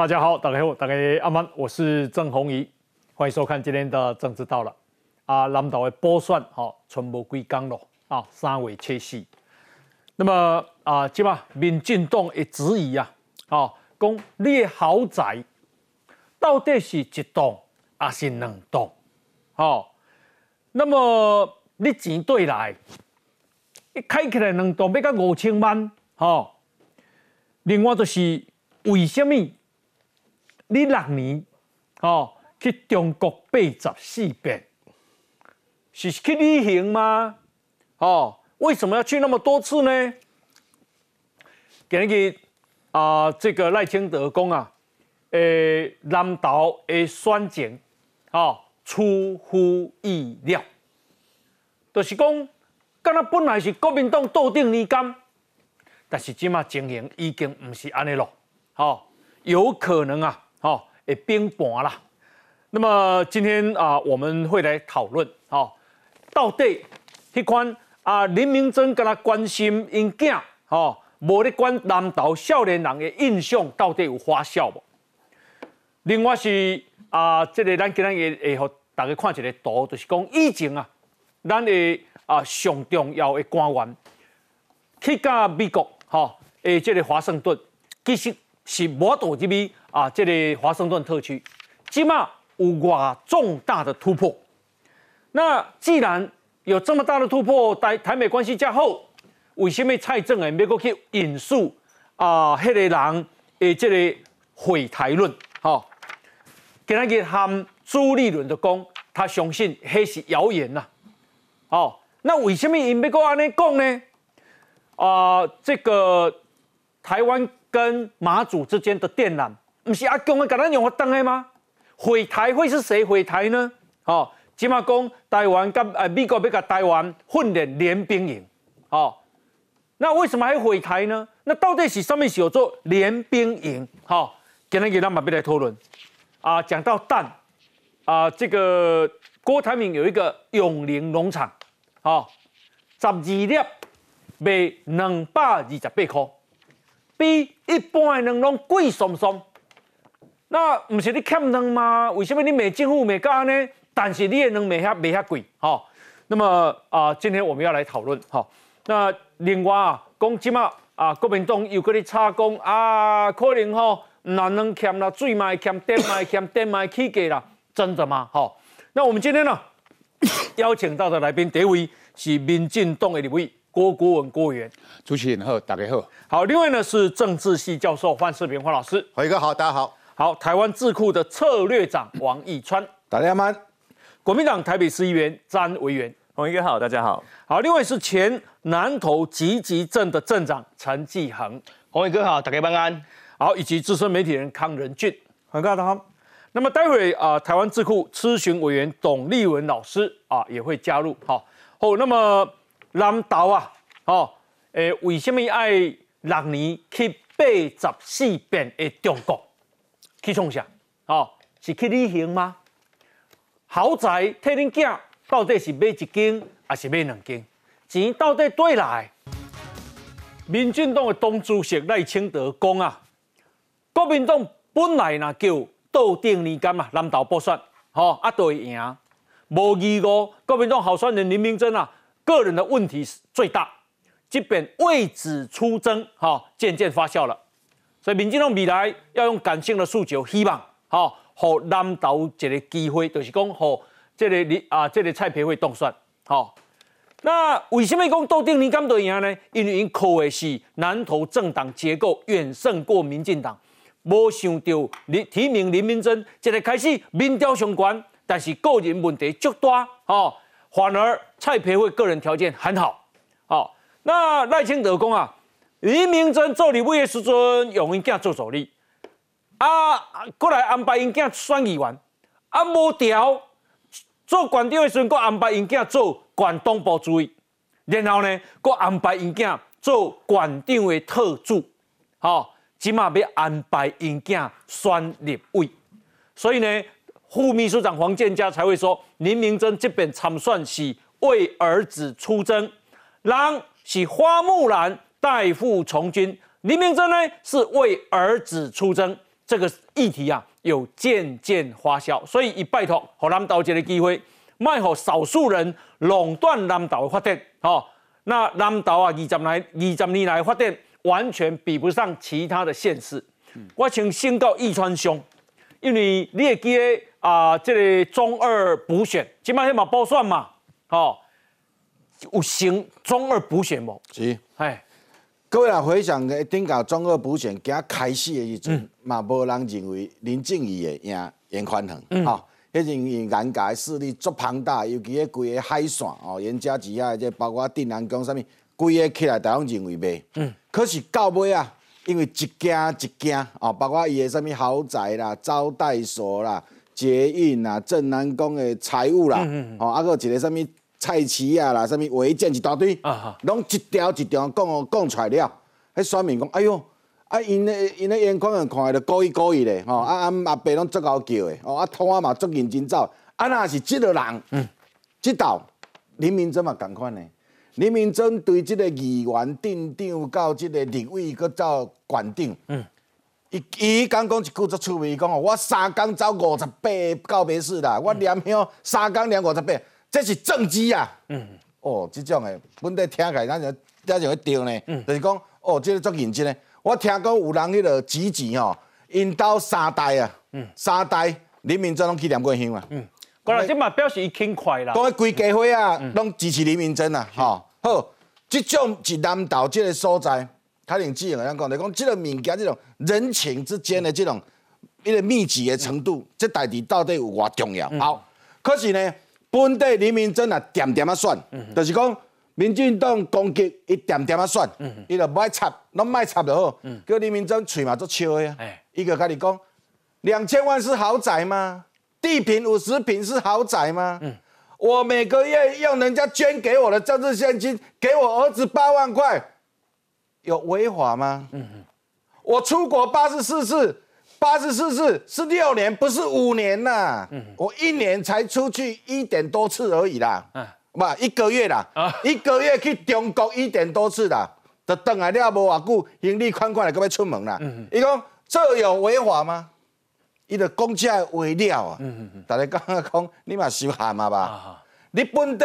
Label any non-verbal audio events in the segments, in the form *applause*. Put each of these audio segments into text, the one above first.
大家好，大家好，大家阿曼，我是郑宏仪，欢迎收看今天的政治到了。啊，南岛的补选，哈，全部归刚了啊，三位切戏。那么啊，即嘛，民进党的质疑啊，啊，讲你的豪宅到底是一栋还是两栋？哦，那么你钱对来，一开起来两栋要到五千万，哦，另外就是为什么你六年哦去中国八十四遍？是去旅行吗？哦，为什么要去那么多次呢？今日啊，这个赖清德讲啊，诶，南投的选情，哦，出乎意料，就是讲，敢若本来是国民党斗定年间，但是即马情形已经唔是安尼咯，哦，有可能啊，哦，会变盘啦。那么今天啊，我们会来讨论，哦。到底迄款啊，林明珍跟他关心因囝，吼，无咧管南投少年人的印象到底有发酵无？另外是啊，这个咱今日会会互大家看一个图，就是讲以前啊，咱的啊上重要的官员去到美国，吼，诶，这个华盛顿其实是无到入去啊，这个华盛顿特区，起码有偌重大的突破。那既然有这么大的突破，台台美关系较好，为什么蔡政诶美国去引述啊，迄个人诶，这个毁台论，吼，今日含朱立伦的讲，他相信迄是谣言呐，哦，那为什么因美国安尼讲呢？啊，这个台湾跟马祖之间的电缆，不是阿公诶，给咱用个灯诶吗？毁台会是谁毁台呢？哦。起码讲台湾跟呃美国要甲台湾训练联兵营，哦，那为什么还毁台呢？那到底是上面写做联兵营？好，今天给他们别来讨论啊。讲到蛋啊，这个郭台铭有一个永林农场，好，十二粒卖两百二十八块，比一般的两拢贵松松。那不是你欠两吗？为什么你卖政府卖价呢？但是你也能没遐没遐贵，哈。那么啊，今天我们要来讨论，哈。那另外啊，讲即嘛啊，国民党又搁咧插讲啊，可能吼，哪能欠啦，水嘛欠，电嘛欠，电嘛起价啦，真的吗？哈。那我们今天呢，*coughs* 邀请到的来宾，第一位是民进党的立委郭国文郭委员，主持人好，大家好。好，另外呢是政治系教授范世平范老师，辉哥好，大家好。好，台湾智库的策略长王义川，大家好。国民党台北市议员詹维元，洪一哥好，大家好。好，另外是前南投集集镇的镇长陈继恒，洪一哥好，大家平安。好，以及资深媒体人康仁俊，洪哥好。那么待会啊，台湾智库咨询委员董立文老师啊也会加入。好，好，那么南投啊，哦，诶，为什么爱六年去八十四遍的中国去创啥？哦，是去旅行吗？豪宅替恁囝到底是买一间还是买两间？钱到底对来？民进党的党主席赖清德讲啊，国民党本来呐叫倒定年间嘛，南投补选，吼啊都会赢。无疑个国民党候选人林明珍啊，个人的问题是最大，即便为子出征，哈渐渐发酵了。所以民进党未来要用感性的诉求，希望，哈。和南投一个机会，就是讲和这个你啊，这个蔡培慧动算，好。那为什么讲斗定你敢对赢呢？因为因靠的是南投政党结构远胜过民进党，无想到你提名林明珍，一个开始民调相关，但是个人问题足大，哦，反而蔡培慧个人条件很好，好。那赖清德讲啊，林明珍做立委的时阵，用因囝做助理。啊，过来安排因囝选议员，啊无调做县长的时阵，搁安排因囝做县东部主委，然后呢，搁安排因囝做县长的特助，好，起码要安排因囝选立委。所以呢，副秘书长黄建佳才会说，林明珍这边参算是为儿子出征，人是花木兰代父从军，林明珍呢是为儿子出征。这个议题啊有渐渐发酵，所以一拜托，和南岛这个机会，卖给少数人垄断南岛的发展。*laughs* 哦，那南岛啊，二十来二十年来发展完全比不上其他的县市。我请先到义川兄，因为你会记得啊，这个中二补选，起码起码包算嘛，哦，有行中二补选无？是，哎。各位啊，回想个顶个中二补选刚开始的时阵，嘛无人认为林正义会赢严宽恒，吼，迄阵因严家势力足庞大，尤其迄规个海线哦，严家之下，即包括定南宫啥物，规个起来，大家认为袂。嗯。可是到尾啊，因为一件一件哦，包括伊的啥物豪宅啦、招待所啦、捷运啦、镇南宫的财务啦，哦，啊个一个啥物。菜市啊啦，什物违建一大堆，拢一条一条讲讲出来了。迄选民讲，哎哟，啊因咧因咧眼光人看着故意故意咧，吼啊啊阿伯拢足够叫的，哦啊拖啊嘛足认真走。啊若是即个人，嗯，即道林明珍嘛共款呢。林明珍对即个议员镇长到即个立委搁到县长，嗯，伊伊讲讲一句足趣味，伊讲哦，我三工走五十八告别式啦，我念香三工念五十八。这是政绩啊！嗯，哦，即种诶，本地听起来咱就咱就会对呢。嗯，就是讲，哦，这个足认真诶。我听讲有人迄个支持吼，因兜三代啊，嗯，三代林明珍拢去念过香啊。嗯，过来即嘛表示伊轻快啦。讲迄规家伙啊，拢支持林明珍啊，吼。好，这种是南岛这个所在，他能只能样讲，就讲这个物件，这种人情之间的这种一个密集的程度，这代志到底有偌重要？好，可是呢。本地林明真啊，点点啊选，就是讲民进党攻击一点点啊选，伊就不爱插，拢卖插就好。叫李明真嘴嘛做笑的呀，伊就跟你讲，两千万是豪宅吗？地平五十平是豪宅吗？我每个月用人家捐给我的政治现金给我儿子八万块，有违法吗？我出国八十四次。八十四次是六年，不是五年呐。嗯，我一年才出去一点多次而已啦。嗯，不，一个月啦。啊，一个月去中国一点多次啦，就等来了无偌久，行李款款来，搁要出门啦。嗯伊讲这有违法吗？伊就讲起来为了啊。嗯嗯嗯。大家刚刚讲，你嘛收喊嘛吧。你本地，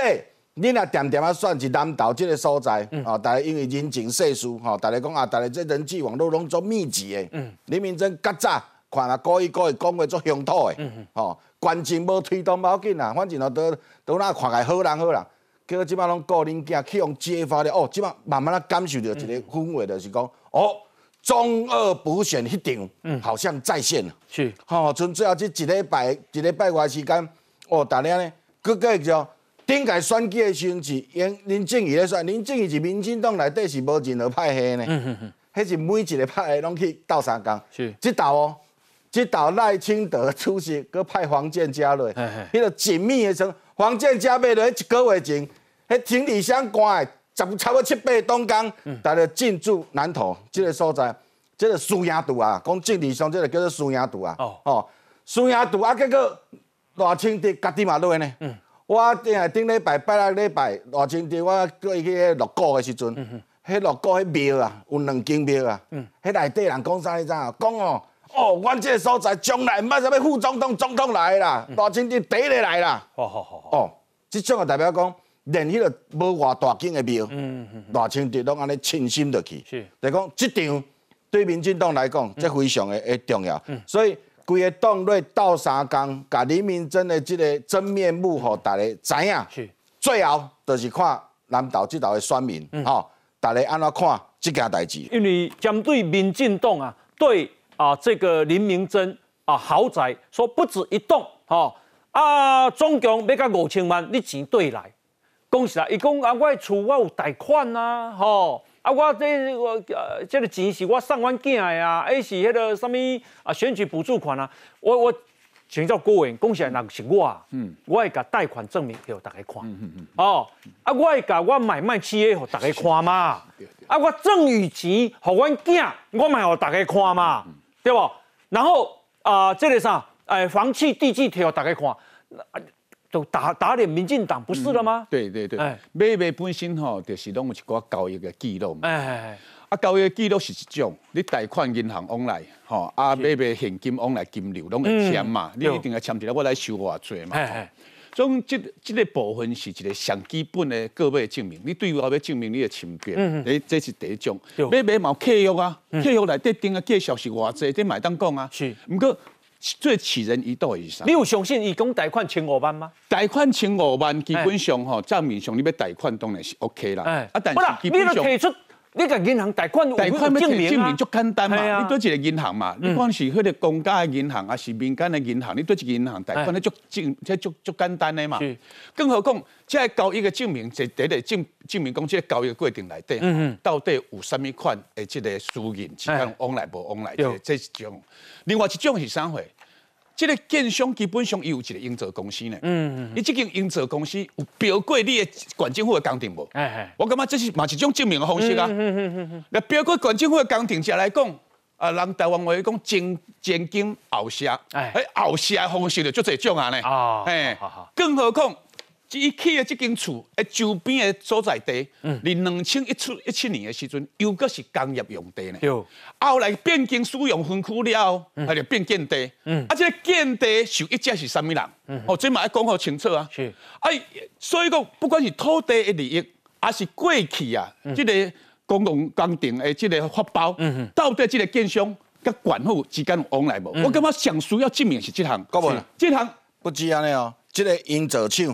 你若点点啊算是南投这个所在，哦，大家因为人情世事，吼，大家讲啊，大家这人际网络拢做密集的。嗯。李明珍较早。看啊，故意故意讲话做乡土的，吼，关键无推动无要紧啦，反正哦，都都那看来好人好人，叫即摆拢个人囝去用揭发了，哦，即摆慢慢啊感受到一个氛围，就是讲，哦，中二补选迄场，嗯，好像再现了，是，吼，从最后这一礼拜一礼拜外时间，哦，大家呢，各个叫顶届选举的时阵是林林正义咧选，林正义是民进党内底是无任何派系呢，嗯嗯嗯，迄是每一个派系拢去斗三工，是，即道哦。去到赖清德出席，搁派黄建嘉来，迄个紧密的成黄建嘉买了一个月前，迄行李箱关的，十差不多七八吨工，大家进驻南投这个所在，这个输赢度啊，讲政治上这个叫做输赢度啊，哦哦，输赢度啊，结果赖清德家己嘛落呢，嗯我顶顶礼拜拜六礼拜赖清德我过去落股的时阵，迄落股迄庙啊，有两间庙啊，迄内底人讲啥你知啊？讲哦。哦，阮这个所在将来毋捌啥物副总统、总统来啦，大清帝第一个来啦。哦，好好好。哦，即种个代表讲，连迄个无偌大间的庙，嗯嗯，大清帝拢安尼清心落去。是。就讲即场对民进党来讲，这非常的诶重要。嗯。所以规个党内斗三工，甲李明真的即个真面目，互大家知影。是。最后就是看南岛即头的选民，吼，大家安怎看即件代志？因为针对民进党啊，对。啊，这个林明真啊，豪宅说不止一栋，吼啊，总共要甲五千万，你钱对来，恭喜啦！伊讲啊，我的厝我有贷款呐，吼啊，我这我呃，这个钱是我送阮囝的啊，还是迄个什物啊，选举补助款啊，我我请教各位，恭喜啊，那是我，嗯，我会甲贷款证明给大家看，嗯嗯嗯，哦，啊，我会甲我买卖企业给大家看嘛，啊，我赠与钱互阮囝，我嘛互大家看嘛。对不？然后啊，这个啥？哎，房契地契给大家看，都打打脸民进党不是了吗？对对对，哎，买卖本身吼，就是拢有一个交易的记录嘛。哎，啊，交易记录是一种，你贷款银行往来，吼，啊买卖现金往来金流拢会签嘛，你一定要签一个我来收偌济嘛。所以这这个部分是一个上基本的个别证明，你对外要证明你的清白，诶，这是第一种。买买毛契约啊，契约内底定的介绍是偌济，这买当讲啊。是，毋过最起人一道以上。你有相信伊讲贷款千五万吗？贷款千五万，基本上吼账面上你要贷款当然是 OK 啦。哎，啊，但是基本上。你甲银行贷款，贷款要证明足简单嘛？你对一个银行嘛，你管是迄个公家的银行，还是民间的银行，你对一个银行贷款，你足证，这足足简单的嘛。更何况，这交易的证明，就得得证证明讲，即个交易过程内底，到底有啥物款的这个输赢，是讲往来无往来，这这是种。另外一种是啥货？这个建商基本上有一个营造公司呢，嗯嗯，你这间营造公司有标过你的管政府的工程无？哎哎，我感觉这是嘛一种证明的方式啊。嗯嗯嗯嗯那标过管政府的工程，者来讲，啊，人台湾话讲前前金后社，哎，后下方式就这种啊呢。哦，哎，更何况。伊起的这间厝，诶，周边的所在地，离两千一七一七年的时阵，又个是工业用地呢。后来变更使用分区了，啊就变建地。嗯。啊，这个建地受益者是啥物人？嗯。哦，这嘛要讲好清楚啊。是，哎，所以讲，不管是土地的利益，还是过去啊，这个公共工程的这个发包，到底这个建商跟管府之间往来无？我感觉上需要证明是这项，这项。不止安尼哦。这个应造厂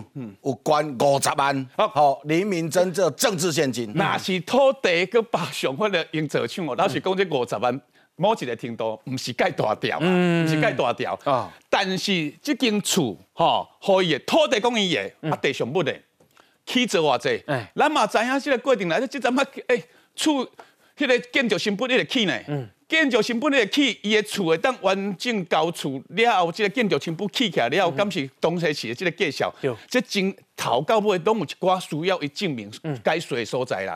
有关五十万，好，黎明真这政治现金，那是土地个北上或者应造厂哦，那是讲这五十万，某一个程度毋是介大条啊，不是介大条。啊。但是这间厝，吼，可以土地公营业啊，地上物的起做偌济，咱嘛知影这个过程来，即阵啊，诶，厝迄个建筑成本一直起呢。建筑成本咧起，伊的厝会当完整交厝了后，即个建筑成本起起来了后，敢是东西市的即个介绍，即从头到尾拢有一寡需要伊证明改税的所在啦。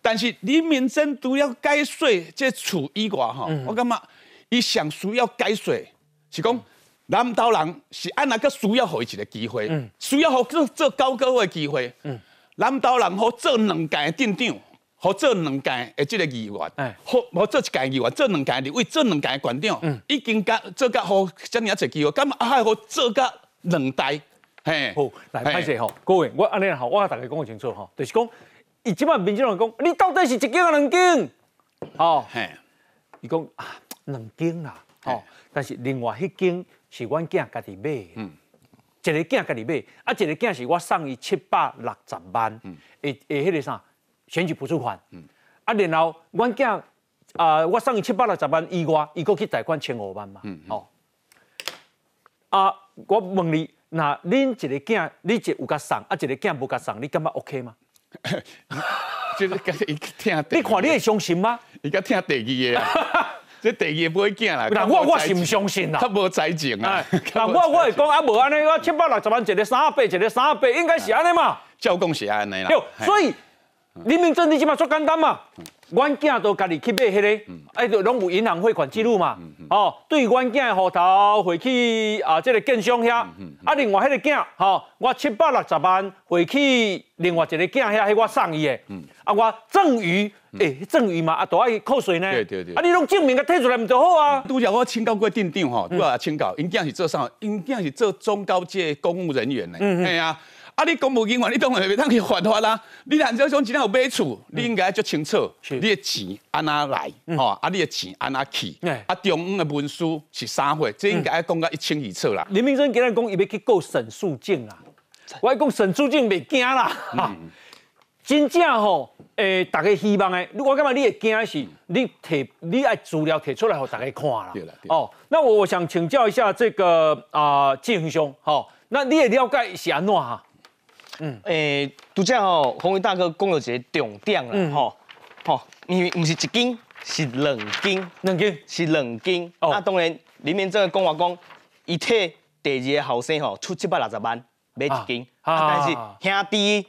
但是李明珍除了改税，即厝以外吼，我感觉伊上需要改税是讲南岛人是按哪个需要互伊一个机会，需要互做做高高的机会。南岛人好做两届镇长。好做两届的这个议员，好好做一届议员，做两届的为做两届馆长，已经甲做甲好遮尔一个机会，咁还好做甲两代，嘿，好来拍摄吼，各位我安尼好，我甲大家讲清楚吼，就是讲，伊即摆民众人讲，你到底是一间两间？哦，嘿，伊讲啊两间啦，哦，但是另外迄间是阮囝家己买，嗯，一个囝家己买，啊一个囝是我送伊七百六十万，嗯，诶诶，迄个啥？选举补助款，啊，然后阮囝啊，我送伊七百六十万以外，伊搁去贷款千五万嘛，哦，啊，我问你，那恁一个囝，你一有甲送，啊，一个囝无甲送，你感觉 OK 吗？*laughs* 就是伊听，你看你会相信吗？伊甲听第二个，*laughs* 这第二个不会囝啦。那我我是唔相信啦，他无财情啊。*laughs* 那我我会讲啊，无安尼，我七百六十万一个三百，一个三百，应该是安尼嘛。照讲是安尼啦。所以。李明珍，你即马做简单嘛？阮囝都家己去买迄个，哎，就拢有银行汇款记录嘛。哦，对阮囝的户头汇去啊，这个建商遐。啊，另外迄个囝，吼，我七百六十万汇去另外一个囝遐，迄我送伊的。啊，我赠与，哎，赠与嘛，啊，都爱扣税呢。对对对。啊，你拢证明甲摕出来毋就好啊？拄则我请教过店长吼，拄啊请教，因囝是做啥？因囝是做中高阶公务人员呢。嗯嗯。啊。啊！你公务人员，你当然袂当去犯法啦。你按照讲，今天有买厝，你应该足清楚，你的钱安哪来？吼，啊，你的钱安哪去？啊，中央的文书是啥货？这应该要讲到一清二楚啦。林明生今日讲，伊要去告沈素静啦。我讲沈素静袂惊啦。真正吼，诶，大家希望诶，我感觉你会惊是，你提你爱资料提出来，互大家看啦。哦，那我我想请教一下这个啊，建兄，好，那你也了解是安怎哈？嗯，诶，拄则吼，红衣大哥讲到一个重点啦，吼，吼，因为毋是一斤，是两斤，两斤。是两斤。啊，当然里面这个讲话讲，伊替第二个后生吼出七百六十万买一斤，啊，但是兄弟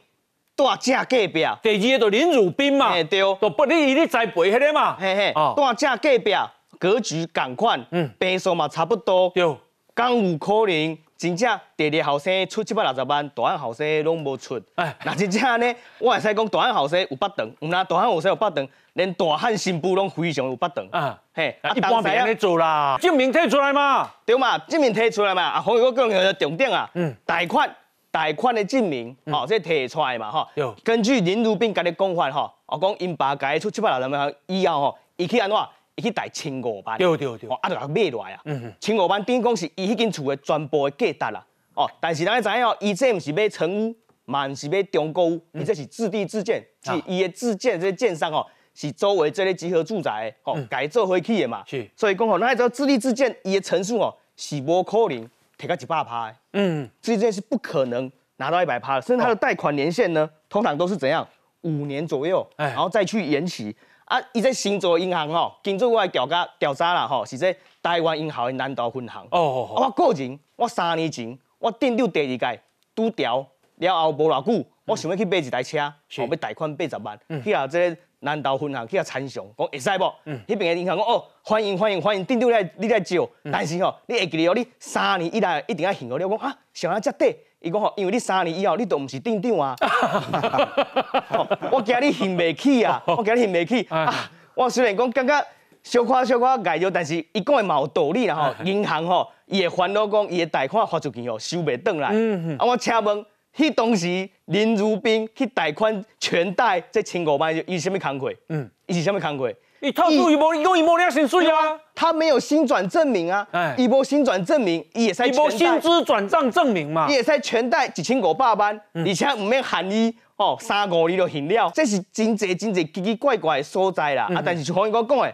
大正隔壁，第二个就林汝斌嘛，对，就不你你栽培迄个嘛，嘿嘿，大正隔壁格局同款，嗯，平数嘛差不多，对，刚有可能。真正第二后生出七百六十万，大汉后生拢无出。哎，那真正呢，我会使讲大汉后生有八等，唔那大汉后生有八等，连大汉新妇拢非常有八等。啊，嘿，一般袂安尼做啦，证明摕出来嘛，对嘛，证明摕出来嘛。啊，黄宇哥讲的重点啊，嗯，贷款贷款的证明，哦，这摕出来嘛。根据林如斌家的讲法，哈，我讲因爸家出七百六十万以后，吼，伊去安怎？去贷千五万，对对对，哦，啊，就买落来啊，千五万等于讲是伊迄间厝的全部的价值啦，哦，但是咱知影哦，伊这毋是买成屋，嘛毋是买中古屋，伊这是自地自建，是伊的自建这建商哦，是周围这类集合住宅哦改做回去的嘛，是，所以讲哦，咱知道自地自建伊的层数哦是无可能提到一百趴，嗯，自建是不可能拿到一百趴的，甚至它的贷款年限呢，通常都是怎样，五年左右，然后再去延期。啊！伊这新做银行吼，经做我调查调查啦吼，是这台湾银行的南投分行。哦，我个人，我三年前我订到第二届拄调了后无偌久，我想要去买一台车，想要贷款八十万，去啊这南投分行去啊参详，讲会使无？嗯，迄边的银行讲哦，欢迎欢迎欢迎，订到来你来借，但是吼，你会记得哦，你三年以来一定要还我。你讲啊，想要遮底。伊讲吼，因为你三年以后你都毋是店长啊，*laughs* 我惊你行袂起啊，我惊你行袂起啊。我虽然讲感觉小可小可碍着，但是伊讲的嘛有道理啦吼。银行吼，伊会烦恼讲伊的贷款发出去吼收袂转来。啊，我请问，迄当时林如冰去贷款全贷这千五万，伊是啥物工课？嗯，伊是啥物工课？你套住一波，一共一波两薪水啊！他没有新转证明啊！哎，一波新转证明也在一波薪资转账证明嘛，也在全贷一千五百万，而且唔免含伊哦，三五年就行了，这是真济真济奇奇怪怪的所在啦！啊，但是像黄哥讲的。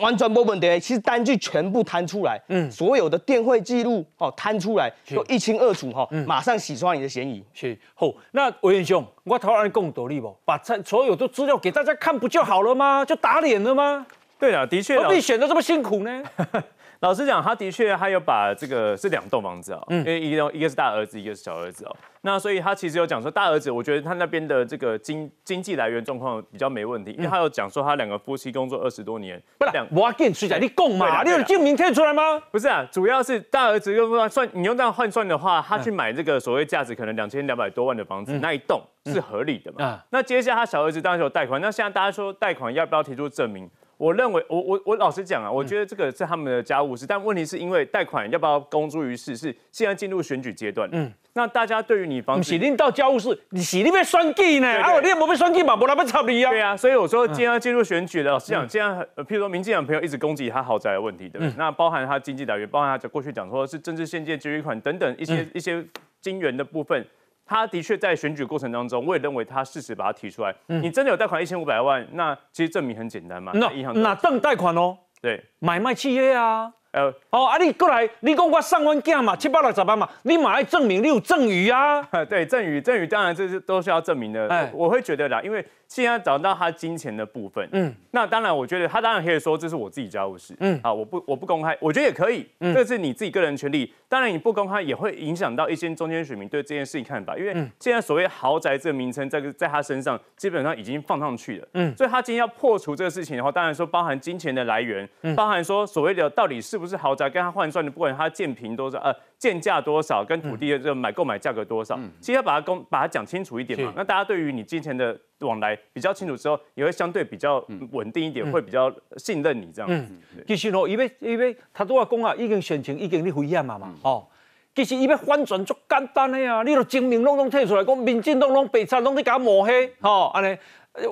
完全没问题，其实单据全部摊出来，嗯，所有的电汇记录哦摊出来，就一清二楚哈，马上洗刷你的嫌疑。是好，那委员兄，我头先讲道理不？把所有的资料给大家看不就好了吗？就打脸了吗？对啊，的确，何必选的这么辛苦呢？*laughs* 老实讲，他的确，他有把这个是两栋房子啊，因为一个一个是大儿子，一个是小儿子哦。那所以他其实有讲说，大儿子，我觉得他那边的这个经经济来源状况比较没问题，因为他有讲说他两个夫妻工作二十多年，不是两，我跟你讲，你供嘛，你有证明贴出来吗？不是啊，主要是大儿子用算，你用这样换算的话，他去买这个所谓价值可能两千两百多万的房子，那一栋是合理的嘛？那接下来他小儿子当然有贷款，那现在大家说贷款要不要提出证明？我认为，我我我老实讲啊，我觉得这个是他们的家务事，但问题是因为贷款要不要公诸于世，是现在进入选举阶段。嗯，那大家对于你房，是领到家务事，你是你被算计呢？啊，你也没被算计嘛，不然被插你啊。对啊，所以我说既然要进入选举了，老实讲，现在譬如说民进党朋友一直攻击他豪宅的问题，对不对？那包含他经济来源，包含他过去讲说是政治献金、捐款等等一些一些金源的部分。他的确在选举过程当中，我也认为他事实把它提出来。你真的有贷款一千五百万，那其实证明很简单嘛。那银行那当贷款哦，对，买卖契约啊。呃，哦，啊，你过来，你讲我上万件嘛，七八六十万嘛，你马上证明你有赠与啊。*laughs* 对，赠与，赠与当然这是都是要证明的。哎，我会觉得啦，因为。现在找到他金钱的部分，嗯，那当然，我觉得他当然可以说这是我自己家务事，嗯，啊，我不我不公开，我觉得也可以，这是你自己个人权利。当然，你不公开也会影响到一些中间选民对这件事情看法，因为现在所谓豪宅这个名称，在在他身上基本上已经放上去了，嗯，所以他今天要破除这个事情的话，当然说包含金钱的来源，包含说所谓的到底是不是豪宅，跟他换算的，不管他建平多少，呃。建价多少，跟土地的这个买购买价格多少，其实要把它公把它讲清楚一点嘛。那大家对于你金钱的往来比较清楚之后，也会相对比较稳定一点，会比较信任你这样。子。其实哦，因为因为他都要讲啊，已经选情已经你危险嘛嘛，哦，其实伊要反转足简单的呀，你都证明拢拢退出来，讲民进党拢北差拢在搞抹黑，哦，安尼，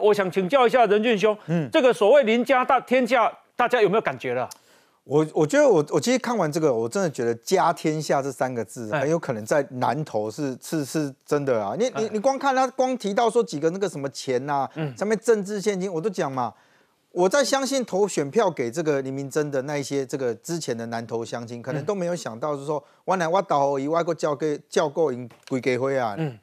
我想请教一下任俊兄，嗯，这个所谓邻家大天下，大家有没有感觉了？我我觉得我我其实看完这个，我真的觉得“家天下”这三个字很有可能在南投是是是真的啊！你你你光看他光提到说几个那个什么钱呐，上面政治现金，我都讲嘛。我在相信投选票给这个林明真的那一些这个之前的南投乡亲，可能都没有想到是说，我来我倒以外国交给叫够赢归给辉啊。嗯，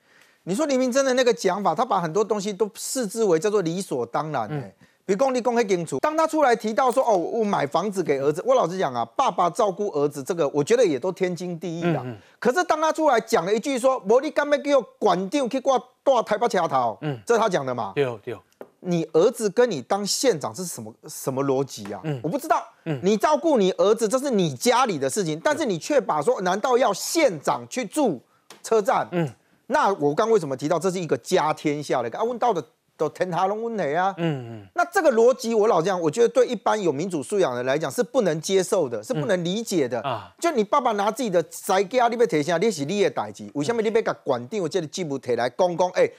你说林明珍的那个讲法，他把很多东西都视之为叫做理所当然的。比如公立公开清楚，当他出来提到说哦，我买房子给儿子，我老实讲啊，爸爸照顾儿子这个，我觉得也都天经地义的。可是当他出来讲了一句说，我你干嘛给我管定去挂挂台北桥头？嗯，这是他讲的嘛？对对。你儿子跟你当县长是什么什么逻辑啊？我不知道。你照顾你儿子，这是你家里的事情，但是你却把说，难道要县长去住车站？嗯，那我刚为什么提到这是一个家天下的？啊，问到的都天塌龙问题啊。嗯嗯。那这个逻辑，我老讲，我觉得对一般有民主素养的来讲是不能接受的，是不能理解的啊。就你爸爸拿自己的宅家，你要提下，你是你的代志，为什么你要甲管定我这个记录提来公公？哎。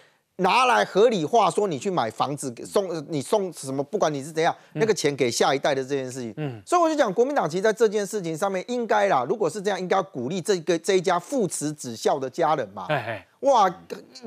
拿来合理化说你去买房子送你送什么，不管你是怎样，那个钱给下一代的这件事情，嗯，所以我就讲国民党其实在这件事情上面应该啦，如果是这样，应该要鼓励这个这一家父慈子孝的家人嘛，哇，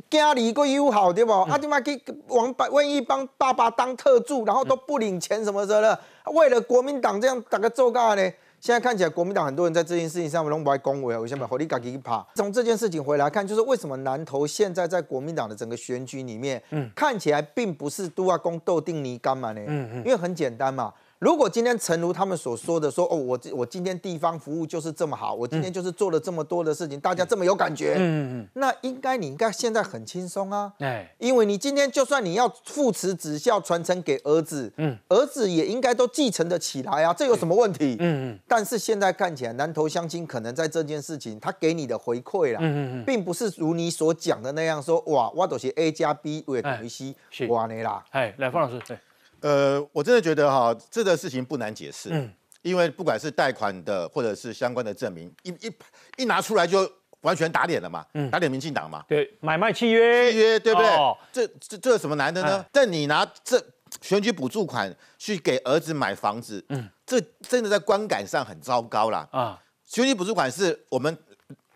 家里个友好对不？啊，他妈给王百万一帮爸爸当特助，然后都不领钱什么的了，为了国民党这样打个奏告呢？现在看起来，国民党很多人在这件事情上面都不爱恭维啊，为什么？火力嘎给爬。从这件事情回来看，就是为什么南投现在在国民党的整个选举里面，嗯，看起来并不是都要公斗定尼干嘛呢？嗯嗯，因为很简单嘛。如果今天诚如他们所说的，说哦，我我今天地方服务就是这么好，我今天就是做了这么多的事情，大家这么有感觉，嗯嗯，那应该你应该现在很轻松啊，哎，因为你今天就算你要父慈子孝传承给儿子，嗯，儿子也应该都继承得起来啊，这有什么问题？嗯嗯，但是现在看起来南投乡亲可能在这件事情他给你的回馈啦，嗯嗯并不是如你所讲的那样说，哇，我都是 A 加 B 为等于 C，哇你啦，哎，来方老师，对。呃，我真的觉得哈，这个事情不难解释，嗯，因为不管是贷款的或者是相关的证明，一一一拿出来就完全打脸了嘛，嗯，打脸民进党嘛，对，买卖契约，契约对不对？这这这有什么难的呢？但你拿这选举补助款去给儿子买房子，嗯，这真的在观感上很糟糕啦。啊！选举补助款是我们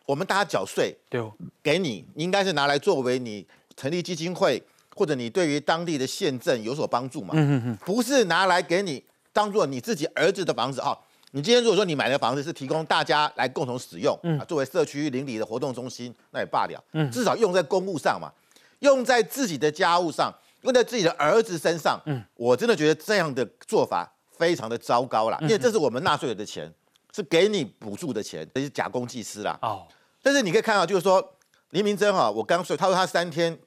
我们大家缴税，对，给你，你应该是拿来作为你成立基金会。或者你对于当地的县政有所帮助嘛？嗯嗯嗯，不是拿来给你当做你自己儿子的房子啊！你今天如果说你买的房子是提供大家来共同使用，啊，作为社区邻里的活动中心，那也罢了。嗯，至少用在公务上嘛，用在自己的家务上，用在自己的儿子身上。嗯，我真的觉得这样的做法非常的糟糕了，因为这是我们纳税人的钱，是给你补助的钱，这是假公济私啦。哦，但是你可以看到，就是说林明珍哈，我刚说，他说他三天。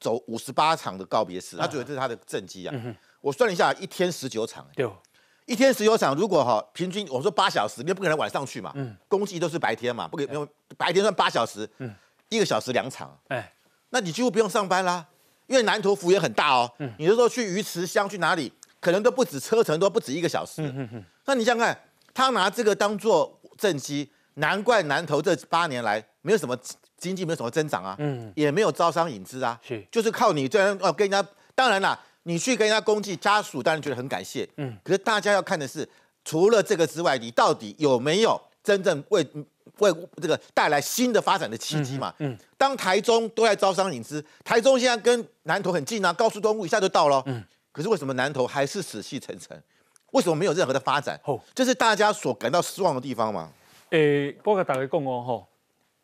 走五十八场的告别式，他觉得这是他的政绩啊。我算了一下，一天十九场，对，一天十九场，如果哈平均我说八小时，你不可能晚上去嘛。嗯，公祭都是白天嘛，不可能白天算八小时，嗯，一个小时两场，哎，那你几乎不用上班啦，因为南投幅也很大哦。嗯，你就说去鱼池乡去哪里，可能都不止车程，都不止一个小时。嗯嗯嗯。那你想想看，他拿这个当做政绩，难怪南投这八年来没有什么。经济没有什么增长啊，嗯，也没有招商引资啊，是，就是靠你这样哦跟人家，当然啦，你去跟人家公祭家属，当然觉得很感谢，嗯，可是大家要看的是，除了这个之外，你到底有没有真正为为这个带来新的发展的契机嘛？嗯，当台中都在招商引资，台中现在跟南投很近啊，高速公路一下就到了，嗯，可是为什么南投还是死气沉沉？为什么没有任何的发展？哦，这是大家所感到失望的地方嘛？诶，我跟大家讲哦，吼。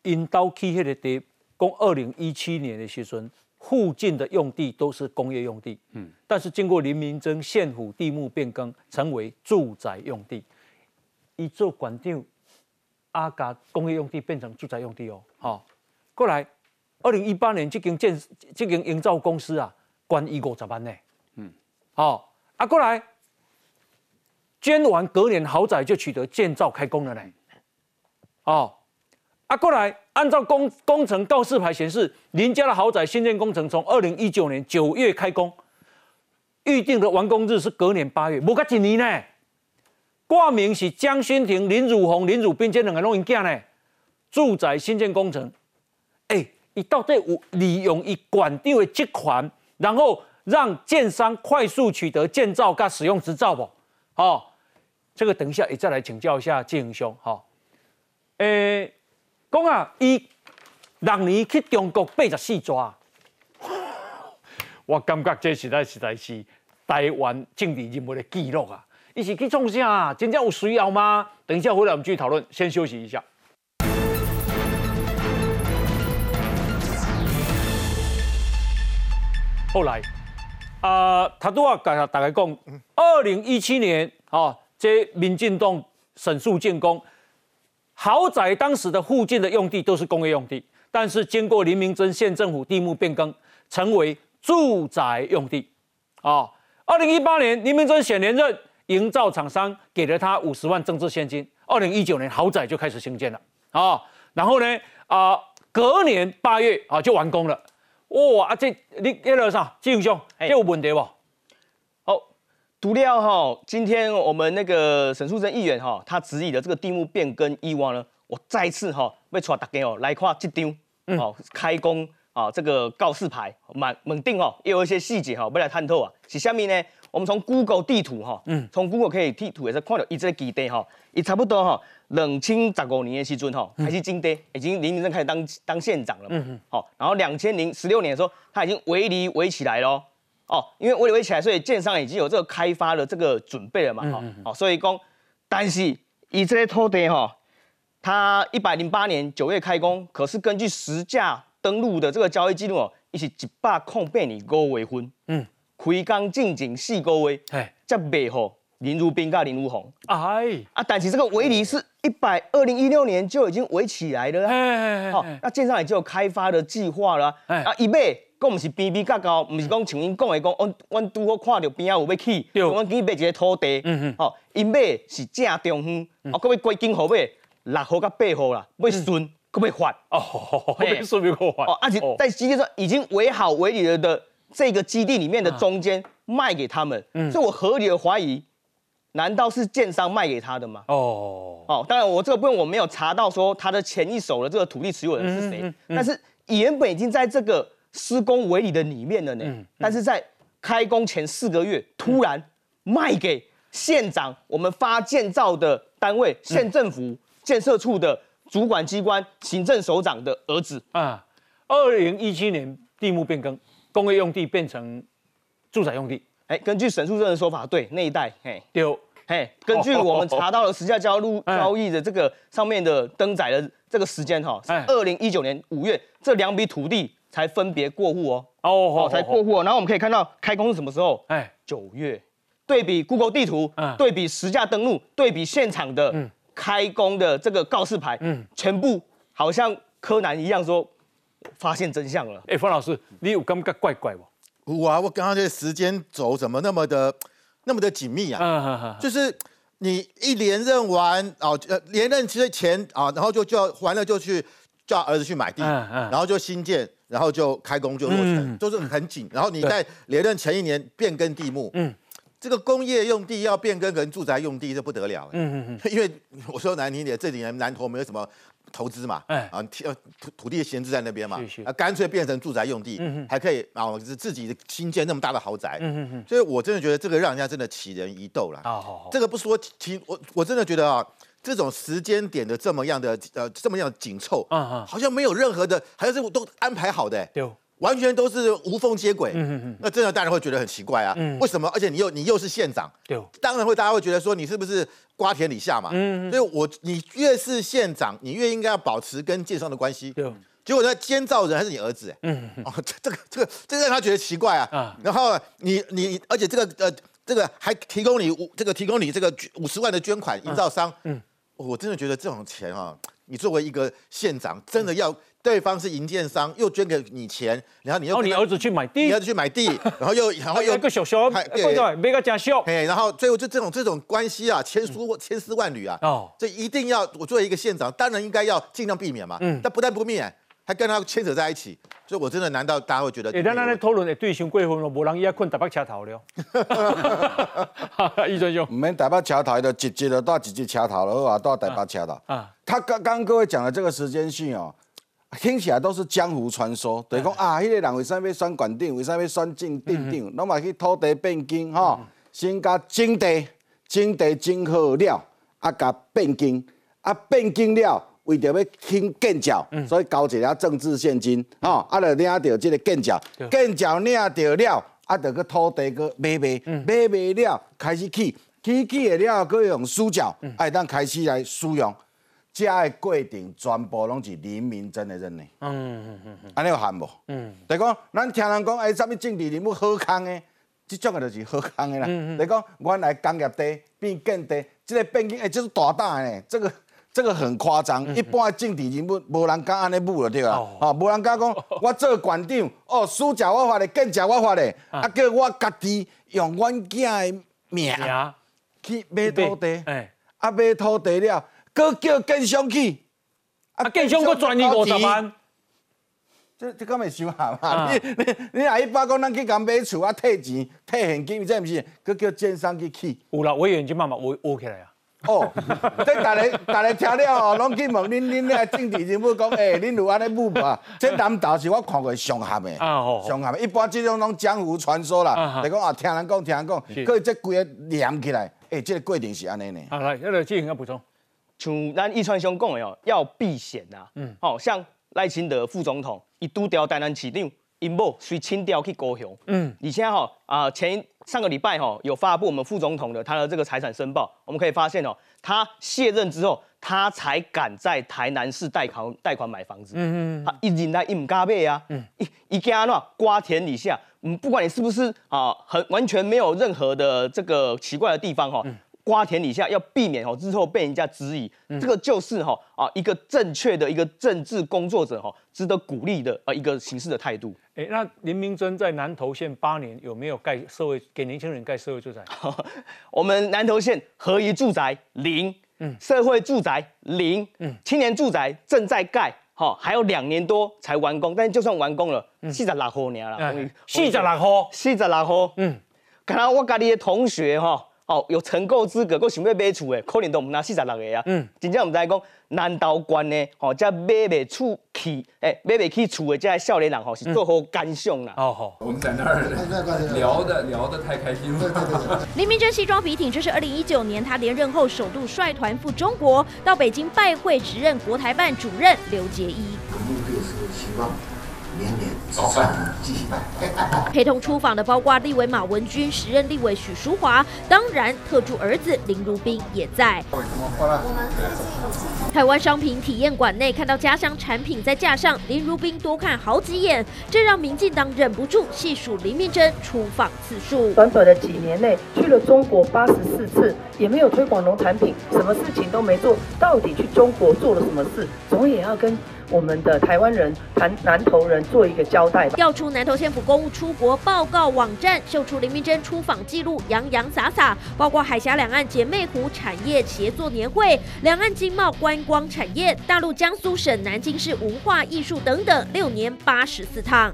因刀起迄个地，讲二零一七年的时阵，附近的用地都是工业用地，嗯，但是经过林明珍县府地目变更，成为住宅用地。一做馆长，阿甲工业用地变成住宅用地哦，好，过来，二零一八年这间建这间营造公司啊，关一五十万呢，嗯，好，啊过来，捐完隔年豪宅就取得建造开工了呢，哦。啊，过来，按照工工程告示牌显示，林家的豪宅新建工程从二零一九年九月开工，预定的完工日是隔年八月，无个一年呢。挂名是江勋庭、林汝宏、林汝斌这两个人拢因囝呢。住宅新建工程，哎，伊到底有利用伊管定的职权，然后让建商快速取得建造跟使用执照不？好，这个等一下也再来请教一下建兄，好，诶。讲啊，伊六年去中国八十四抓，*laughs* 我感觉这实在实在是台湾政治人物的记录啊！伊是去创啥？真正有需要吗？等一下回来我们继续讨论，先休息一下。后来啊，他都要大大概讲，二零一七年啊，这民进党审诉建功。豪宅当时的附近的用地都是工业用地，但是经过林明珍县政府地目变更，成为住宅用地。啊。二零一八年，林明珍选连任，营造厂商给了他五十万政治现金。二零一九年，豪宅就开始兴建了啊。然后呢，啊，隔年八月啊就完工了。哇，啊这你那个啥，金兄，这有问题不？好，独料哈，今天我们那个沈淑珍议员哈，他质疑的这个地目变更以往呢，我再次哈要带大家哦来看这张哦开工。啊，这个告示牌满稳定哦，也有一些细节哈，要来探透啊。是下面呢，我们从 Google 地图哈，嗯，从 Google 可以地图也是看到一这个基地哈，也差不多哈，两千十五年的时阵哈，开始经地，已经林明正开始当当县长了嘛，嗯好，然后两千零十六年的时候，他已经围篱围起来了，哦，因为围篱围起来，所以建商已经有这个开发的这个准备了嘛，哈，好，所以讲，但是以这些土地哈，它一百零八年九月开工，可是根据实价。登录的这个交易记录哦，一是一百空八年五月份，嗯，开工进境四个月，哎，才卖吼林如冰跟林如红，哎，啊，但是这个围篱是一百二零一六年就已经围起来了，哎，好，那建商已经有开发的计划了，啊，一买，讲唔是边边角角，唔是讲像因讲的讲，阮阮拄好看到边啊有要起，阮去买一个土地，嗯嗯，好，因买是正中央，哦，各位规定好买六号甲八号啦，要顺。可不可以换哦？没说没可换哦，而且在基地上已经围好围里了的这个基地里面的中间卖给他们，所以我合理的怀疑，难道是建商卖给他的吗？哦。哦，当然我这个部分我没有查到说他的前一手的这个土地持有人是谁，但是原本已经在这个施工围里的里面了呢，但是在开工前四个月突然卖给县长，我们发建造的单位县政府建设处的。主管机关行政首长的儿子。啊，二零一七年地目变更，工业用地变成住宅用地。哎，根据沈树正的说法，对那一带，嘿，丢，嘿，根据我们查到了实价交路 *laughs* 交易的这个上面的登载的这个时间哈，是二零一九年五月，这两笔土地才分别过户哦，哦，才过户。然后我们可以看到开工是什么时候？哎，九月。对比 Google 地图，对比实价登录，对比现场的。开工的这个告示牌，嗯，全部好像柯南一样说发现真相了。哎，方老师，你有感觉怪怪不？哇，我刚刚这时间轴怎么那么的那么的紧密啊？嗯就是你一连任完哦，呃，连任其实前啊，然后就就完了就去叫儿子去买地，嗯嗯，然后就新建，然后就开工就落成，就是很紧。然后你在连任前一年变更地目，嗯。这个工业用地要变更成住宅用地，这不得了。嗯嗯嗯，因为我说难听点，这几年南投没有什么投资嘛，哎啊土土土地闲置在那边嘛，啊干脆变成住宅用地，还可以啊是自己新建那么大的豪宅。嗯嗯嗯，所以我真的觉得这个让人家真的起人一斗了。啊好好，这个不说其我我真的觉得啊，这种时间点的这么样的呃这么样紧凑，嗯嗯，好像没有任何的，好像是都安排好的。对。完全都是无缝接轨，嗯嗯那真的大家会觉得很奇怪啊，为什么？而且你又你又是县长，对，当然会大家会觉得说你是不是瓜田李下嘛，嗯所以我你越是县长，你越应该要保持跟建商的关系，对，结果呢，监造人还是你儿子，嗯嗯，哦，这个这个这让他觉得奇怪啊，啊，然后你你而且这个呃这个还提供你五这个提供你这个五十万的捐款营造商，嗯，我真的觉得这种钱啊，你作为一个县长，真的要。对方是营建商，又捐给你钱，然后你又你儿子去买地，你儿子去买地，*laughs* 然后又然后又个小小，对，没个假笑，哎，然后最后就这种这种关系啊，千丝千丝万缕啊，哦，这一定要我作为一个县长，当然应该要尽量避免嘛，嗯，但不但不避免，还跟他牵扯在一起，所以我真的难道大家会觉得？哎，咱咱讨论的对象过分了，无人伊困台北车头了，易尊兄，唔免台北车头，就直接就到直接车头了，好啊，到台北车头。啊，他刚刚各位讲的这个时间性哦。听起来都是江湖传说，等于讲啊，迄个人为啥要选县长，为啥要选镇镇长，拢嘛去土地变更吼，先甲征地，征地征好了，啊，甲变更，啊，变更了，为着要兴建桥，所以交一了政治现金，吼，啊，就领到这个建桥，建桥领到了，啊，就去土地去买卖，买卖了，开始起，起起的了，搁用输脚，哎，当开始来使用。这的过程全部拢是人民真的认的，嗯嗯嗯嗯，安尼有含无？嗯，就讲咱听人讲，哎，啥物政治人物好康的，即种的就是好康的啦。嗯嗯，就讲原来工业地变建地，这个变更，哎，这是大胆的，这个这个很夸张。一般的政治人物无人敢安尼舞就对啦，哦，无人敢讲 *laughs* 我做馆长，哦，输食我发的，更食我发的，啊，叫我家己用阮囝的名去买土地，哎，啊买土地了，搁叫建商去，啊建商搁赚你五十万。这这敢会收下嘛？你你你阿一百讲，咱去甲买厝啊，退钱、退现金，这毋是？佫叫建商去起。有啦，委员就慢慢挖挖起来啊。哦，这大家大家听了哦，拢去问恁恁遐政治人物讲，诶，恁有安尼舞无？这南投是我看过上合的，上合的。一般这种拢江湖传说啦，就讲啊，听人讲，听人讲，佮这规个连起来，诶，这个过程是安尼呢。啊，来，那个进行个补充。像咱易川兄讲的哦，要避险呐。嗯。哦，像赖清德副总统。伊拄调台南市长，因某随清掉去高雄。嗯，而且哈啊，前上个礼拜哈有发布我们副总统的他的这个财产申报，我们可以发现哦，他卸任之后，他才敢在台南市贷款贷款买房子。嗯嗯，他一进来一唔加倍啊，嗯，一一家那瓜田李下，嗯，不管你是不是啊，很完全没有任何的这个奇怪的地方哈。瓜田李下要避免哦，日后被人家质疑，这个就是哈啊一个正确的一个政治工作者哈，值得鼓励的啊一个行事的态度。哎，那林明珍在南投县八年有没有盖社会给年轻人盖社会住宅？*laughs* 我们南投县合一住宅零，嗯，社会住宅零，嗯，青年住宅正在盖，哈，还有两年多才完工，但就算完工了，四十六号年了，四十六号，四十六号，嗯，看到我家里的同学哈。哦，有成购资格，佮想要买厝的，可能都唔拿四十六个啊。嗯，真正唔知讲南投县呢，哦，这买袂厝起，诶，买袂起厝的这少年人吼，是做好感想啦。哦好，我们在那儿聊的聊的太开心了。*laughs* 林明珍西装笔挺，这是二零一九年他连任后首度率团赴中国，到北京拜会时任国台办主任刘捷一。年年早饭继续买。陪同出访的包括立委马文君、时任立委许淑华，当然特助儿子林如斌也在。台湾商品体验馆内看到家乡产品在架上，林如斌多看好几眼，这让民进党忍不住细数林明珍出访次数。短短的几年内去了中国八十四次，也没有推广农产品，什么事情都没做，到底去中国做了什么事？总也要跟。我们的台湾人、南南投人做一个交代吧。调出南投县府公务出国报告网站，秀出林明珍出访记录，洋洋洒洒，包括海峡两岸姐妹湖产业协作年会、两岸经贸观光产业、大陆江苏省南京市文化艺术等等，六年八十四趟。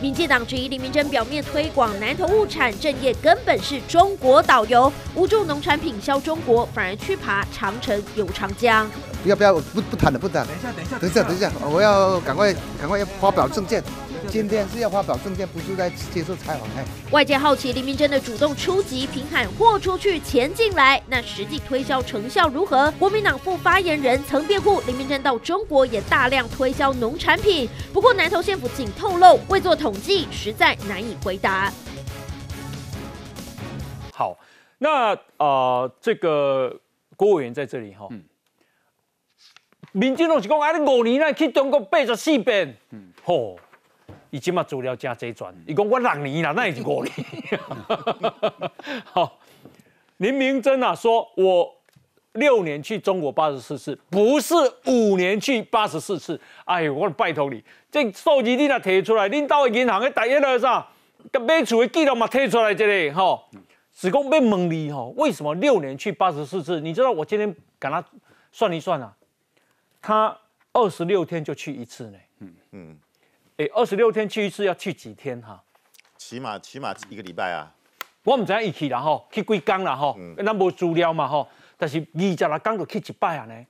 民进党质疑林明珍表面推广南投物产，正业根本是中国导游，无助农产品销中国，反而去爬长城游长江。要不要？不不谈了，不谈。等一下，等一下，等一下，等一下，我要赶快赶快要发表证件。今天是要发表证件，不是在接受采访。哎，外界好奇林明真的主动出击，平喊货出去，钱进来，那实际推销成效如何？国民党副发言人曾辩护，林明珍到中国也大量推销农产品。不过南投县府仅透露未做统计，实在难以回答。好，那呃，这个郭委员在这里哈，民进党是讲，啊，你五年来去中国八十四遍，吼。伊即马资料加这转，伊讲我六年啦，那已经五年。*laughs* 好，林明珍啊，说我六年去中国八十四次，不是五年去八十四次。哎呦，我拜托你，这数字你若提出来，恁到银行的第一个啥，甲买厝的记录嘛提出来一个，吼，是讲要问你吼，为什么六年去八十四次？你知道我今天跟他算一算啊，他二十六天就去一次呢。嗯嗯。哎，二十六天去一次要去几天哈？起码起码一个礼拜啊！我唔知影一去啦吼，去几工啦吼，咱无资料嘛吼。但是二十六天就去一摆啊呢。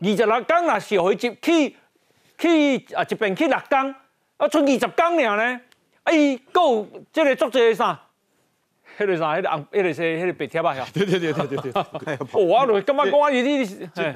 二十六天若是回去去去啊一边去六工，啊剩二十工尔呢？啊伊，够这个作者啥？迄个啥，迄个红，迄个是迄个白贴吧，对对对对对对。*laughs* 我感觉讲啊，你你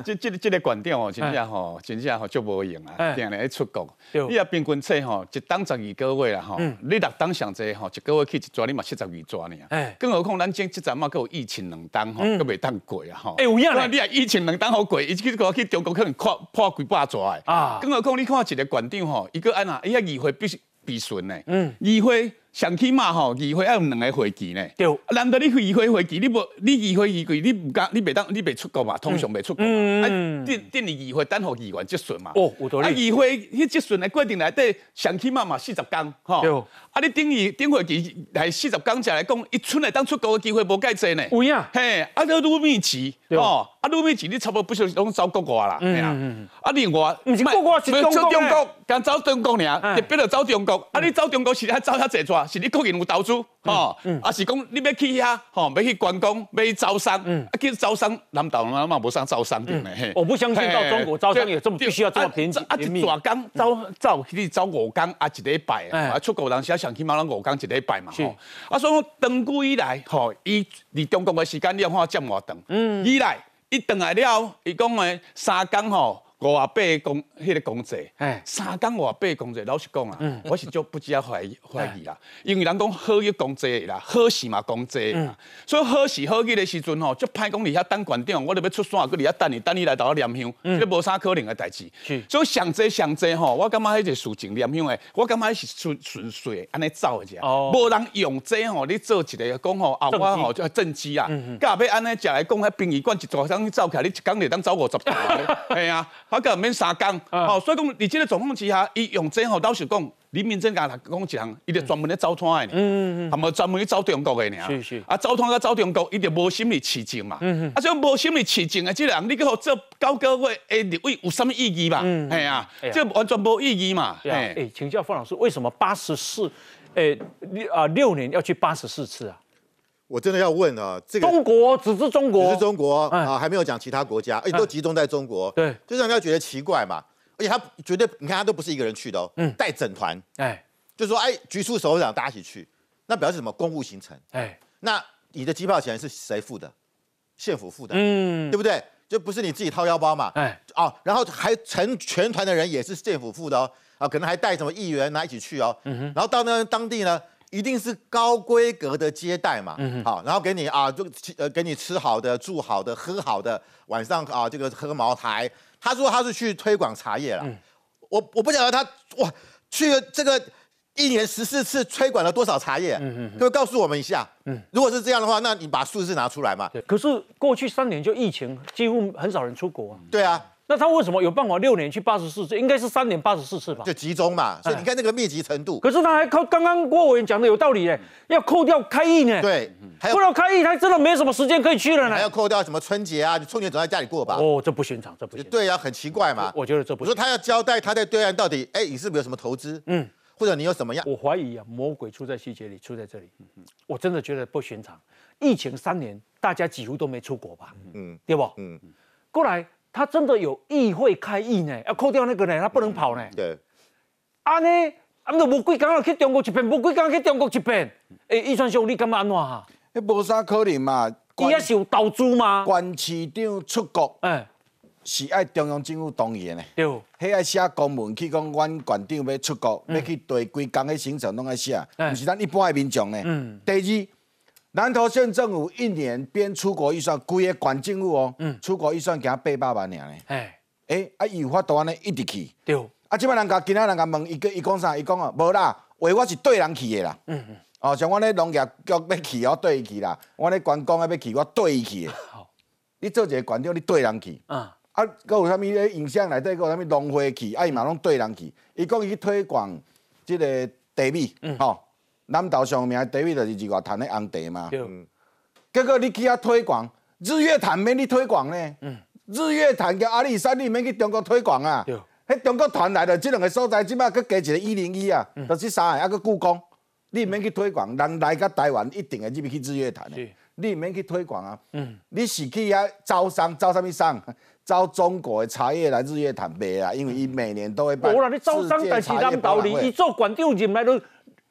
这这这个观点哦，真正吼，真正吼足无用啊，定咧出国。你啊平均册吼，一档十二个月啦吼，你六档上济吼，一个月去一抓，你嘛七十二抓呢。哎，更何况咱今即阵嘛，佮有疫情两当吼，佮未当过啊吼。哎，有影咧。你啊疫情两当好过，伊去个去中国可能破破几百抓诶。啊。更何况你看一个馆长吼，伊个安啊，伊啊议会必须必顺呢。嗯。议会。上起码吼，议会要有两个会期呢。对，难得你议会会期，你无你议会议会，你唔敢，你袂当，你袂出国嘛，通常袂出国嘛。嗯定定你议会等候议员结束嘛。哦，有道理。啊，议会迄结束的规定内底，上起码嘛四十天，吼。对。啊，你等于等会期来四十天才来讲，一出来当出国的机会无介济呢。有影。嘿，啊，都愈密集，哦，啊，愈密集，你差不多不需要拢走国外啦。嗯嗯嗯。啊，另外，唔是国外是中国，敢走中国尔，特别着走中国。啊，你走中国是还走遐济抓，是你个人有投资，吼，啊是讲你要去遐，吼，要去观光，要去招商，啊去招商，南岛嘛嘛无上招商的呢。我不相信到中国招商有这么必须要这么便宜。啊，一大工走走去走五工，啊一礼拜，啊出国人时上起码拢五工一礼拜嘛。吼，啊所以长久以来，吼，伊离中国的时间你看占偌长，嗯，以来一回来了，伊讲诶三工吼。五啊八工，迄个工资，三工五啊八工资，老实讲啊，我是就不只要怀疑怀疑啦，因为人讲好一工资啦，好事嘛工资，所以好事好去的时阵吼，就歹讲你遐当馆长，我就要出山，搁你遐等你，等你来到我念香，这无啥可能的代志。所以上济上济吼，我感觉迄个事情念香的，我感觉是顺顺遂安尼走的只，无人用这吼，你做一个讲吼，啊我吼就政绩啊，甲要安尼食来讲，迄殡仪馆一座当走起来，你一工就当走五十趟，*laughs* 系啊。他个免三工，哦，所以讲，你即个状况之下，伊用这吼，老实讲，李明珍讲讲一项，伊就专门咧走摊的，嗯嗯嗯，系咪专门去走中国的呢？是是，啊，走摊甲走中国，伊就无心理刺激嘛，嗯嗯，啊，所以无心理刺激的这人，你去互做九个月诶，立位有什么意义嘛？嗯，系啊，这完全无意义嘛。哎，哎，请教方老师，为什么八十四，诶，六啊六年要去八十四次啊？我真的要问啊，这个中国只是中国，只是中国啊，还没有讲其他国家，而且都集中在中国，对，就让人家觉得奇怪嘛。而且他绝对，你看他都不是一个人去的哦，带整团，哎，就说哎，局处首长大家一起去，那表示什么？公务行程，哎，那你的机票钱是谁付的？县府付的，嗯，对不对？就不是你自己掏腰包嘛，哎，哦，然后还成全团的人也是县府付的哦，啊，可能还带什么议员啊一起去哦，嗯哼，然后到那当地呢？一定是高规格的接待嘛，好，然后给你啊，就呃给你吃好的、住好的、喝好的，晚上啊这个喝茅台。他说他是去推广茶叶了，我我不晓得他哇去了这个一年十四次推广了多少茶叶，可以告诉我们一下。嗯，如果是这样的话，那你把数字拿出来嘛。可是过去三年就疫情，几乎很少人出国啊。对啊。那他为什么有办法六年去八十四次？应该是三年八十四次吧？就集中嘛，所以你看那个密集程度。可是他还扣，刚刚郭委员讲的有道理哎，要扣掉开议呢。对，扣掉开议，他真的没什么时间可以去了呢。还要扣掉什么春节啊？春节总在家里过吧？哦，这不寻常，这不。对呀，很奇怪嘛。我觉得这不。我说他要交代他在对岸到底，哎，你是不是有什么投资？嗯，或者你有什么样？我怀疑啊，魔鬼出在细节里，出在这里。我真的觉得不寻常。疫情三年，大家几乎都没出国吧？嗯，对不？嗯，过来。他真的有议会开议呢，要扣掉那个呢，他不能跑呢。对，安尼，啊都无几工去中国一遍，无几工去中国一遍。哎，易川兄，你感觉安怎哈？迄无啥可能嘛？伊也是有投资吗？关市长出国，哎，是爱中央政府同意的。对，迄爱写公文去讲，阮县长要出国，要去对规工的行程拢爱写，不是咱一般的民众呢。嗯。第二。南投县政府一年编出国预算，规个管政府哦，嗯出国预算加八百万尔呢。哎，哎，啊，有法度安尼一直去。对。啊，即摆人家今仔人家问伊个，伊讲啥？伊讲哦，无啦，话我是对人去的啦。嗯嗯。哦，像我咧农业局要去，我对伊去啦；我咧观光要去，我对伊去。*laughs* 好。你做一个馆长，你对人去。啊。啊，搁有啥物咧影响内底？搁有啥物农会去？啊，伊嘛拢对人去。伊讲伊去推广即个地米，吼。南岛上名地位就是日月潭的红茶嘛，结果你去遐推广，日月潭免你推广呢？日月潭跟阿里山你免去中国推广啊？迄中国团来的这两个所在，即摆佫加一个一零一啊，就是三个，还佮故宫，你免去推广，人来个台湾一定会入去日月潭的，你免去推广啊？你是去遐招商，招什么商？招中国的茶叶来日月潭卖啊？因为伊每年都会办招商，但是咱道理，伊做馆长进来都。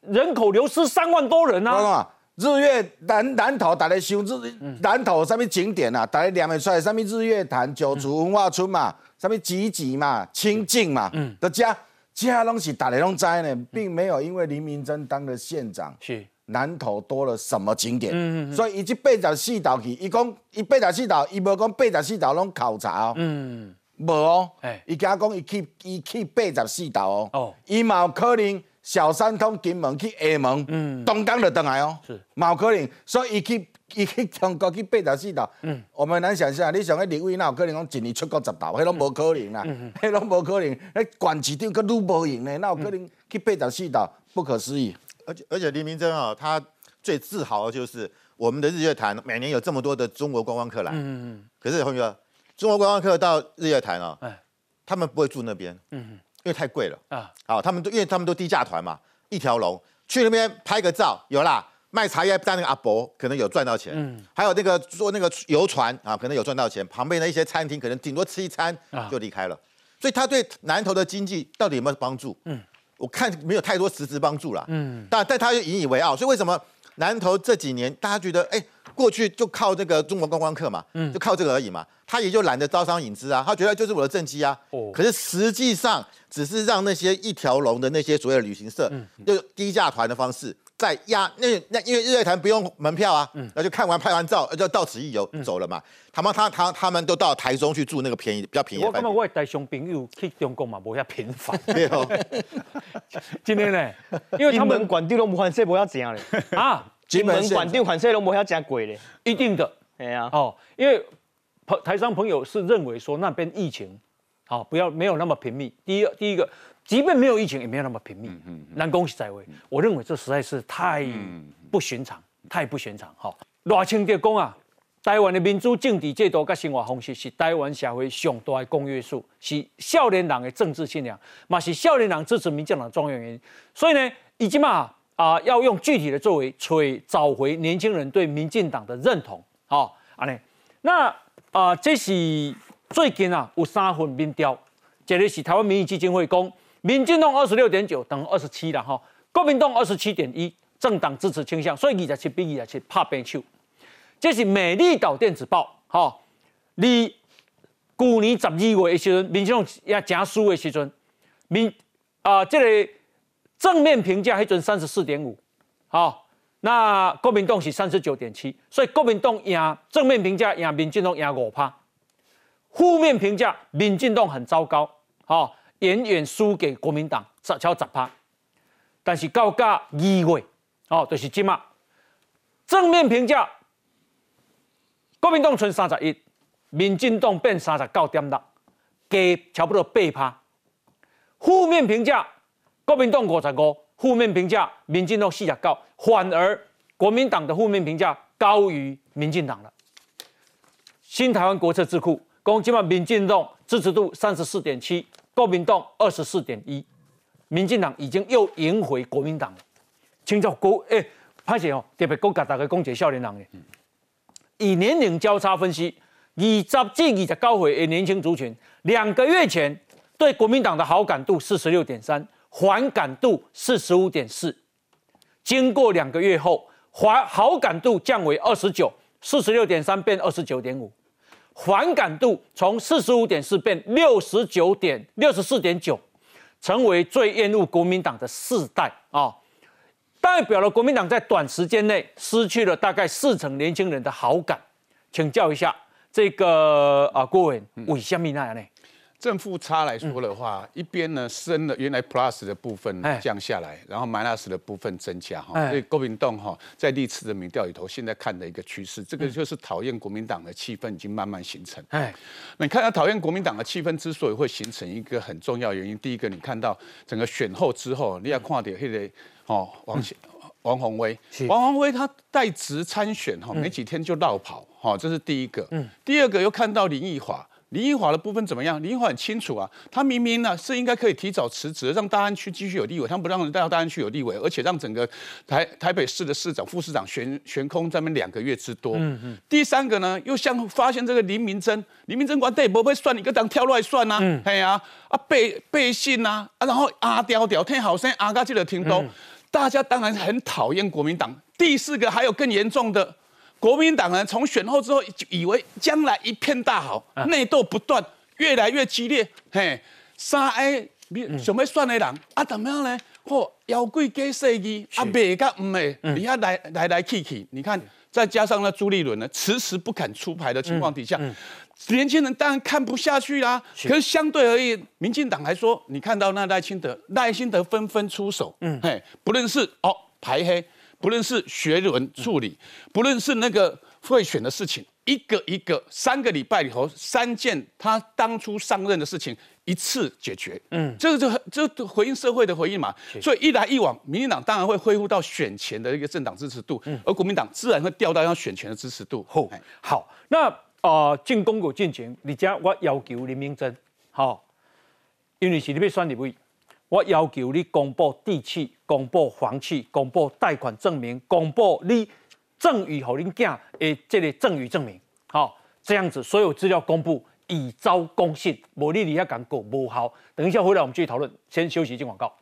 人口流失三万多人啊！日月南南头大家想日南头上面景点啊？大家念会出来上面日月潭、九族文化村嘛，上面集集嘛、清境嘛，嗯的家家拢是大家拢知呢，并没有因为林明珍当了县长，是南头多了什么景点？嗯嗯所以以及八十四道去，伊讲伊八十四道，伊无讲八十四道拢考察哦。嗯。无哦。哎。伊讲讲伊去伊去八十四道哦。哦。伊嘛有可能。小三通金门去厦门，嗯，东港就登来哦，是，冇可能，所以伊去 *laughs* 伊去中国去八十四岛，嗯，我们难想象，你想迄立委哪有可能讲一年出国十道，迄拢无可能啦，迄拢无可能，迄管市长佫愈无用呢，哪有可能去八十四岛？不可思议。而且而且林明珍啊，他最自豪的就是我们的日月潭每年有这么多的中国观光客来，嗯嗯，可是同学，中国观光客到日月潭啊，哎，他们不会住那边，嗯。因为太贵了啊！好，他们都因为他们都低价团嘛，一条龙去那边拍个照，有啦。卖茶叶在那个阿伯可能有赚到钱，嗯，还有那个坐那个游船啊，可能有赚到钱。旁边的一些餐厅可能顶多吃一餐就离开了，所以他对南投的经济到底有没有帮助？嗯，我看没有太多实质帮助了，嗯，但但他就引以为傲，所以为什么南投这几年大家觉得哎？过去就靠这个中国观光客嘛，嗯，就靠这个而已嘛，他也就懒得招商引资啊，他觉得就是我的政绩啊。哦，可是实际上只是让那些一条龙的那些所谓的旅行社，就低价团的方式，在压那那因为日月潭不用门票啊，嗯，那就看完拍完照就到此一游走了嘛。他们他他他们都到台中去住那个便宜比较便宜的。我感觉我带兄朋友去中国嘛，不遐频繁。*laughs* *laughs* 今天呢，因为他们管地都不换，这不要怎样嘞啊。*laughs* 金门管定款税都不要加贵嘞，一定的，哎呀，哦，因为台台商朋友是认为说那边疫情，好不要没有那么频密。第一，第一个，即便没有疫情，也没有那么频密。嗯嗯。南恭喜在位，我认为这实在是太不寻常，太不寻常。好，赖清德讲啊，台湾的民主政治制度跟生活方式是台湾社会上大的公约数，是少年人的政治信仰，嘛是少年人支持民进党的重要原因。所以呢，已经嘛。啊，要用具体的作为，催找回年轻人对民进党的认同。好，安尼，那啊，这是最近啊有三份民调，这里是台湾民意基金会公，民进党二十六点九等于二十七了哈，国民党二十七点一，政党支持倾向，所以二十七比二十七拍平手。这是美丽岛电子报，哈，你去年十二月的时阵，民进党也正输的时阵，民啊，这个。正面评价还准三十四点五，好，那国民党是三十九点七，所以国民党赢正面评价赢民进党赢五趴，负面评价民进党很糟糕，好，远远输给国民党十超十趴，但是到价二月，哦，就是今嘛，正面评价国民党存三十一，民进党变三十九点六，加差不多八趴，负面评价。国民党五十五，负面评价民进党四十九，反而国民党的负面评价高于民进党了。新台湾国策智库公今晚民进党支持度三十四点七，国民党二十四点一，民进党已经又赢回国民党了。请教国诶，潘姐哦，特别国家大概讲解少年人的，以年龄交叉分析，二十至二十九岁的年轻族群，两个月前对国民党的好感度四十六点三。反感度四十五点四，经过两个月后，反好感度降为二十九，四十六点三变二十九点五，反感度从四十五点四变六十九点六十四点九，成为最厌恶国民党的世代啊，代表了国民党在短时间内失去了大概四成年轻人的好感。请教一下这个啊，郭委为什么那样呢？正负差来说的话，一边呢升了原来 plus 的部分降下来，然后 minus 的部分增加哈。所以国民党哈在历次的民调里头，现在看的一个趋势，这个就是讨厌国民党的气氛已经慢慢形成。哎，你看到讨厌国民党的气氛之所以会形成一个很重要原因，第一个你看到整个选后之后，你要看到那个哦王王宏威，王宏威他代职参选哈，没几天就绕跑哈，这是第一个。嗯，第二个又看到林奕华。林奕华的部分怎么样？林奕华很清楚啊，他明明呢是应该可以提早辞职，让大安区继续有地位，他不让人带到大安区有地位，而且让整个台台北市的市长、副市长悬悬空这边两个月之多。嗯嗯。第三个呢，又像发现这个林明珍，林明珍官对不会算，你个当跳出来算呐？嗯。系啊，啊背背信呐，啊然后阿刁刁听好声，阿嘎记得听都，大家当然很讨厌国民党。第四个还有更严重的。国民党人从选后之后，以为将来一片大好，内斗不断，越来越激烈。嘿，三 A 想要选的人啊，怎么样呢？嚯，妖怪假设计啊，白甲唔的，你看来来来去去，你看。再加上呢朱立伦呢迟迟不肯出牌的情况底下，年轻人当然看不下去啦。可是相对而言，民进党还说，你看到那赖清德，赖清德纷纷出手，嗯，嘿，不论是哦排黑，不论是学伦处理，不论是那个贿选的事情。一个一个三个礼拜里头，三件他当初上任的事情一次解决，嗯，这个就就回应社会的回应嘛。所以一来一往，民进党当然会恢复到选前的一个政党支持度，而国民党自然会掉到要选前的支持度。好，好，那呃进攻有进前，而且我要求林明珍，好，因为是你要选立委，我要求你公布地契、公布房契、公布贷款证明、公布你。赠与给恁囝的，这个赠与证明，好，这样子所有资料公布，以招公信，无你你遐讲过无效。等一下回来我们继续讨论，先休息一阵广告。